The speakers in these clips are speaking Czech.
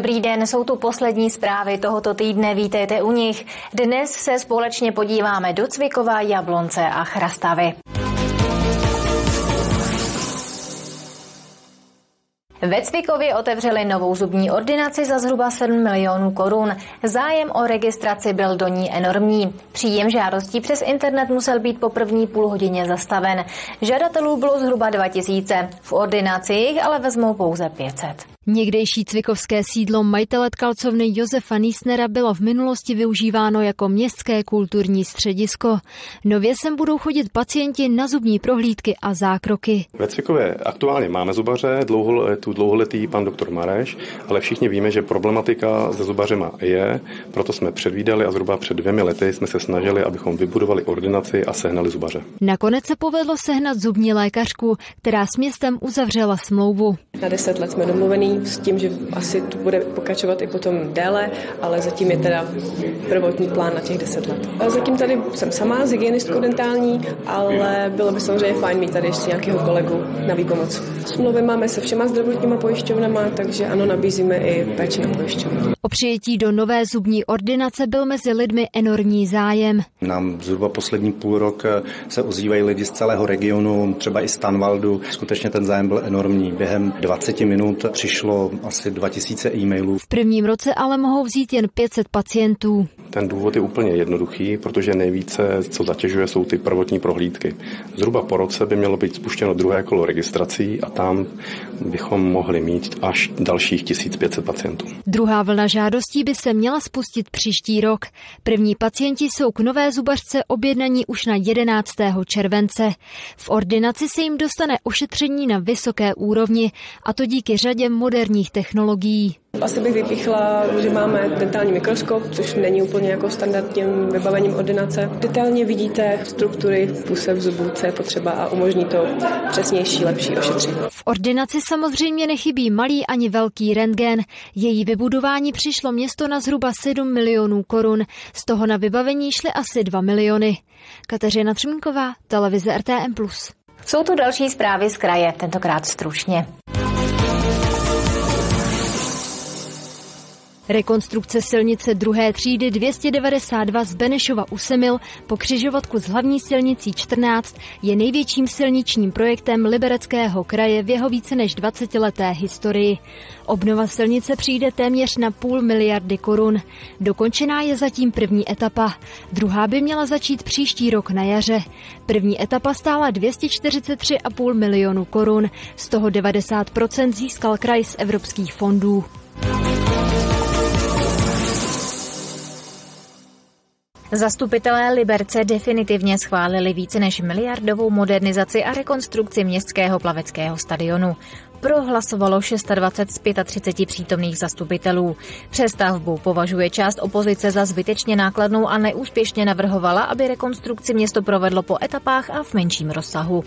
Dobrý den, jsou tu poslední zprávy tohoto týdne, vítejte u nich. Dnes se společně podíváme do Cvikova, Jablonce a Chrastavy. Ve Cvikově otevřeli novou zubní ordinaci za zhruba 7 milionů korun. Zájem o registraci byl do ní enormní. Příjem žádostí přes internet musel být po první půl hodině zastaven. Žadatelů bylo zhruba 2000. V ordinacích ale vezmou pouze 500. Někdejší cvikovské sídlo majitele tkalcovny Josefa Nísnera bylo v minulosti využíváno jako městské kulturní středisko. Nově sem budou chodit pacienti na zubní prohlídky a zákroky. Ve Cvikově aktuálně máme zubaře, dlouho, tu dlouholetý pan doktor Mareš, ale všichni víme, že problematika se zubařema je, proto jsme předvídali a zhruba před dvěmi lety jsme se snažili, abychom vybudovali ordinaci a sehnali zubaře. Nakonec se povedlo sehnat zubní lékařku, která s městem uzavřela smlouvu. Na deset let jsme domluvení s tím, že asi to bude pokračovat i potom déle, ale zatím je teda prvotní plán na těch 10 let. A zatím tady jsem sama z hygienistkou dentální, ale bylo by samozřejmě fajn mít tady ještě nějakého kolegu na výpomoc. Smlouvy máme se všema zdravotníma pojišťovnama, takže ano, nabízíme i péči na pojišťovnu. O přijetí do nové zubní ordinace byl mezi lidmi enormní zájem. Nám zhruba poslední půl rok se ozývají lidi z celého regionu, třeba i z Tanvaldu. Skutečně ten zájem byl enormní. Během 20 minut přišlo přišlo asi 2000 e-mailů. V prvním roce ale mohou vzít jen 500 pacientů. Ten důvod je úplně jednoduchý, protože nejvíce, co zatěžuje, jsou ty prvotní prohlídky. Zhruba po roce by mělo být spuštěno druhé kolo registrací a tam bychom mohli mít až dalších 1500 pacientů. Druhá vlna žádostí by se měla spustit příští rok. První pacienti jsou k nové zubařce objednaní už na 11. července. V ordinaci se jim dostane ošetření na vysoké úrovni, a to díky řadě moderních technologií. Asi bych vypichla, že máme dentální mikroskop, což není úplně jako standardním vybavením ordinace. Detailně vidíte struktury půsev zubů, co je potřeba a umožní to přesnější, lepší ošetření. V ordinaci samozřejmě nechybí malý ani velký rentgen. Její vybudování přišlo město na zhruba 7 milionů korun, z toho na vybavení šly asi 2 miliony. Kateřina Třmínková, televize RTM+. Jsou tu další zprávy z kraje, tentokrát stručně. Rekonstrukce silnice druhé třídy 292 z Benešova u Semil po křižovatku s hlavní silnicí 14 je největším silničním projektem Libereckého kraje v jeho více než 20-leté historii. Obnova silnice přijde téměř na půl miliardy korun. Dokončená je zatím první etapa. Druhá by měla začít příští rok na jaře. První etapa stála 243,5 milionu korun, z toho 90% získal kraj z evropských fondů. Zastupitelé Liberce definitivně schválili více než miliardovou modernizaci a rekonstrukci městského plaveckého stadionu. Prohlasovalo 26 z 35 přítomných zastupitelů. Přestavbu považuje část opozice za zbytečně nákladnou a neúspěšně navrhovala, aby rekonstrukci město provedlo po etapách a v menším rozsahu.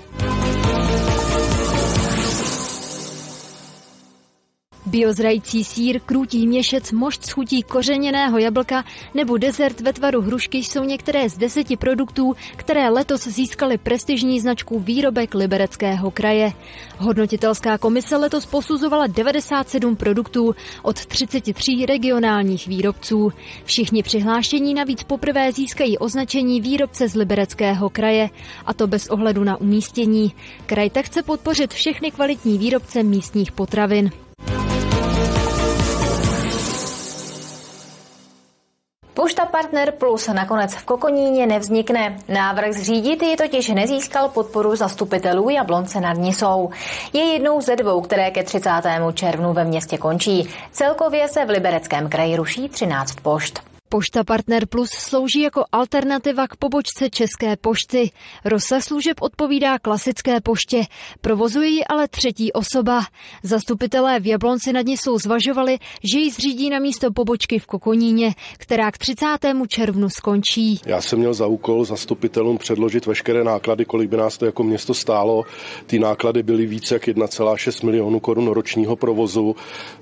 Biozrající sír, krůtí měšec, mošt schutí kořeněného jablka nebo dezert ve tvaru hrušky jsou některé z deseti produktů, které letos získaly prestižní značku výrobek Libereckého kraje. Hodnotitelská komise letos posuzovala 97 produktů od 33 regionálních výrobců. Všichni přihlášení navíc poprvé získají označení výrobce z Libereckého kraje, a to bez ohledu na umístění. Kraj tak chce podpořit všechny kvalitní výrobce místních potravin. Pošta Partner Plus nakonec v Kokoníně nevznikne. Návrh zřídit ji totiž nezískal podporu zastupitelů Jablonce nad Nisou. Je jednou ze dvou, které ke 30. červnu ve městě končí. Celkově se v Libereckém kraji ruší 13 pošt. Pošta Partner Plus slouží jako alternativa k pobočce České pošty. Rozsah služeb odpovídá klasické poště, provozuje ji ale třetí osoba. Zastupitelé v Jablonci nad ní jsou zvažovali, že ji zřídí na místo pobočky v Kokoníně, která k 30. červnu skončí. Já jsem měl za úkol zastupitelům předložit veškeré náklady, kolik by nás to jako město stálo. Ty náklady byly více jak 1,6 milionu korun ročního provozu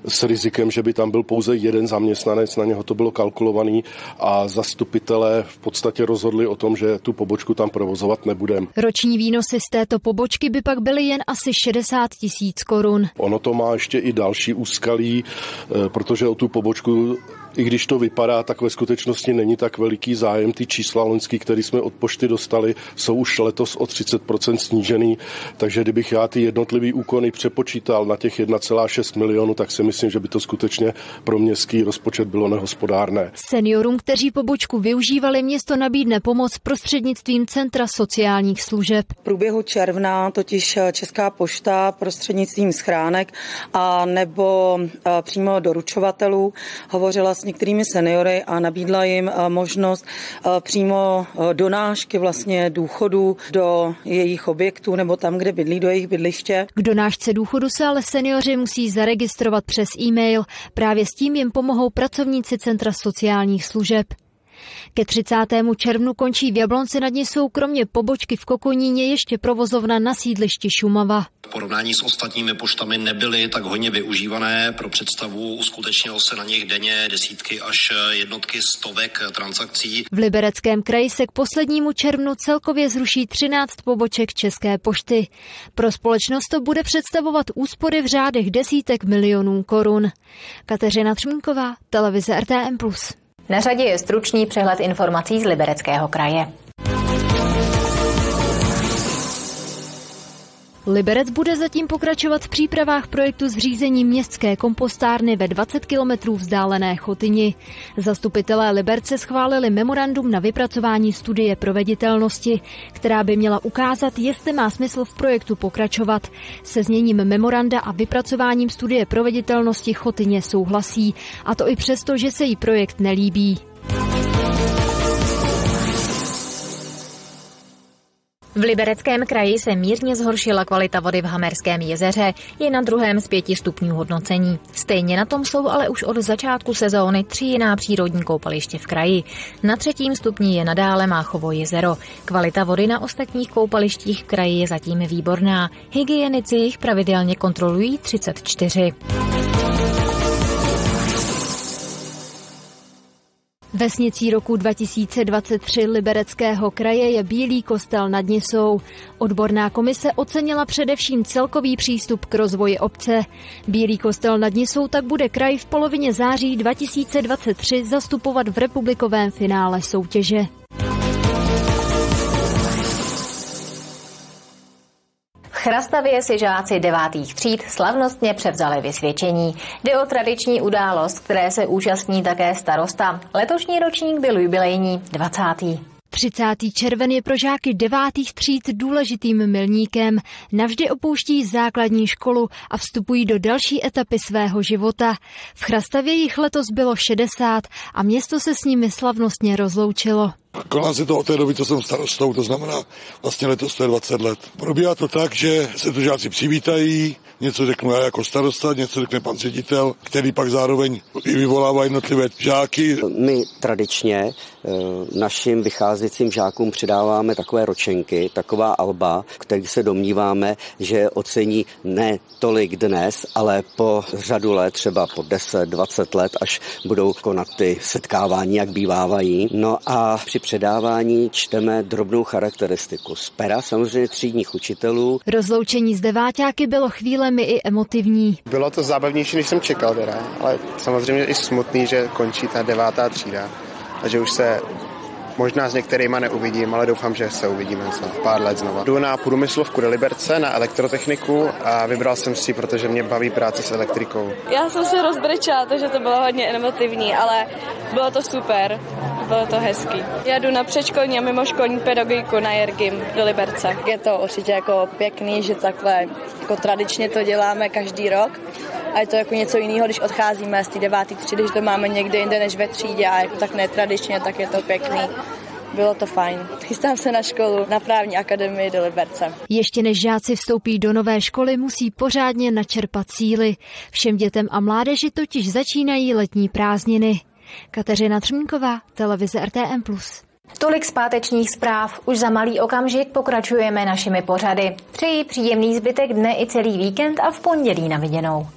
s rizikem, že by tam byl pouze jeden zaměstnanec, na něho to bylo kalkulovaný a zastupitelé v podstatě rozhodli o tom, že tu pobočku tam provozovat nebudeme. Roční výnosy z této pobočky by pak byly jen asi 60 tisíc korun. Ono to má ještě i další úskalí, eh, protože o tu pobočku i když to vypadá, tak ve skutečnosti není tak veliký zájem. Ty čísla loňský, které jsme od pošty dostali, jsou už letos o 30% snížený, takže kdybych já ty jednotlivý úkony přepočítal na těch 1,6 milionů, tak si myslím, že by to skutečně pro městský rozpočet bylo nehospodárné. Seniorům, kteří pobočku využívali, město nabídne pomoc prostřednictvím Centra sociálních služeb. V průběhu června totiž Česká pošta prostřednictvím schránek a nebo přímo doručovatelů hovořila s některými seniory a nabídla jim eh, možnost eh, přímo eh, donášky vlastně důchodu do jejich objektů nebo tam, kde bydlí, do jejich bydliště. K donášce důchodu se ale seniori musí zaregistrovat přes e-mail. Právě s tím jim pomohou pracovníci Centra sociálních služeb. Ke 30. červnu končí v Jablonci nad Nisou kromě pobočky v Kokoníně ještě provozovna na sídlišti Šumava. V porovnání s ostatními poštami nebyly tak hodně využívané. Pro představu uskutečnilo se na nich denně desítky až jednotky stovek transakcí. V Libereckém kraji se k poslednímu červnu celkově zruší 13 poboček České pošty. Pro společnost to bude představovat úspory v řádech desítek milionů korun. Kateřina Třmínková, televize RTM+. Na řadě je stručný přehled informací z Libereckého kraje. Liberec bude zatím pokračovat v přípravách projektu zřízení městské kompostárny ve 20 kilometrů vzdálené Chotyni. Zastupitelé Liberce schválili memorandum na vypracování studie proveditelnosti, která by měla ukázat, jestli má smysl v projektu pokračovat. Se zněním memoranda a vypracováním studie proveditelnosti Chotyně souhlasí, a to i přesto, že se jí projekt nelíbí. V Libereckém kraji se mírně zhoršila kvalita vody v Hamerském jezeře, je na druhém z pěti stupňů hodnocení. Stejně na tom jsou ale už od začátku sezóny tři jiná přírodní koupaliště v kraji. Na třetím stupni je nadále Máchovo jezero. Kvalita vody na ostatních koupalištích v kraji je zatím výborná. Hygienici jich pravidelně kontrolují 34. Vesnicí roku 2023 Libereckého kraje je Bílý kostel nad Nisou. Odborná komise ocenila především celkový přístup k rozvoji obce. Bílý kostel nad Nisou tak bude kraj v polovině září 2023 zastupovat v republikovém finále soutěže. Chrastavě si žáci devátých tříd slavnostně převzali vysvědčení. Jde o tradiční událost, které se účastní také starosta. Letošní ročník byl jubilejní 20. 30. červen je pro žáky devátých tříd důležitým milníkem. Navždy opouští základní školu a vstupují do další etapy svého života. V Chrastavě jich letos bylo 60 a město se s nimi slavnostně rozloučilo. Koná se to od té doby, co jsem starostou, to znamená vlastně letos to je 20 let. Probíhá to tak, že se tu žáci přivítají, něco řeknu já jako starosta, něco řekne pan ředitel, který pak zároveň i vyvolává jednotlivé žáky. My tradičně eh, našim vycházejícím žákům přidáváme takové ročenky, taková alba, který se domníváme, že ocení ne tolik dnes, ale po řadu let, třeba po 10-20 let, až budou konat ty setkávání, jak bývávají. No a při předávání čteme drobnou charakteristiku z pera samozřejmě třídních učitelů. Rozloučení z deváťáky bylo chvílemi i emotivní. Bylo to zábavnější, než jsem čekal teda, ale samozřejmě i smutný, že končí ta devátá třída a že už se Možná s některýma neuvidím, ale doufám, že se uvidíme za pár let znova. Jdu na průmyslovku do Liberce, na elektrotechniku a vybral jsem si, protože mě baví práce s elektrikou. Já jsem se rozbrečela, takže to bylo hodně emotivní, ale bylo to super, bylo to hezký. Já jdu na předškolní a mimoškolní pedagogiku na Jergim do Liberce. Je to určitě jako pěkný, že takhle jako tradičně to děláme každý rok a je to jako něco jiného, když odcházíme z té deváté třídy, že to máme někde jinde než ve třídě a jako tak netradičně, tak je to pěkný. Bylo to fajn. Chystám se na školu, na právní akademii do Liberce. Ještě než žáci vstoupí do nové školy, musí pořádně načerpat síly. Všem dětem a mládeži totiž začínají letní prázdniny. Kateřina Třmínková, televize RTM+. Tolik zpátečních zpráv. Už za malý okamžik pokračujeme našimi pořady. Přeji příjemný zbytek dne i celý víkend a v pondělí na viděnou.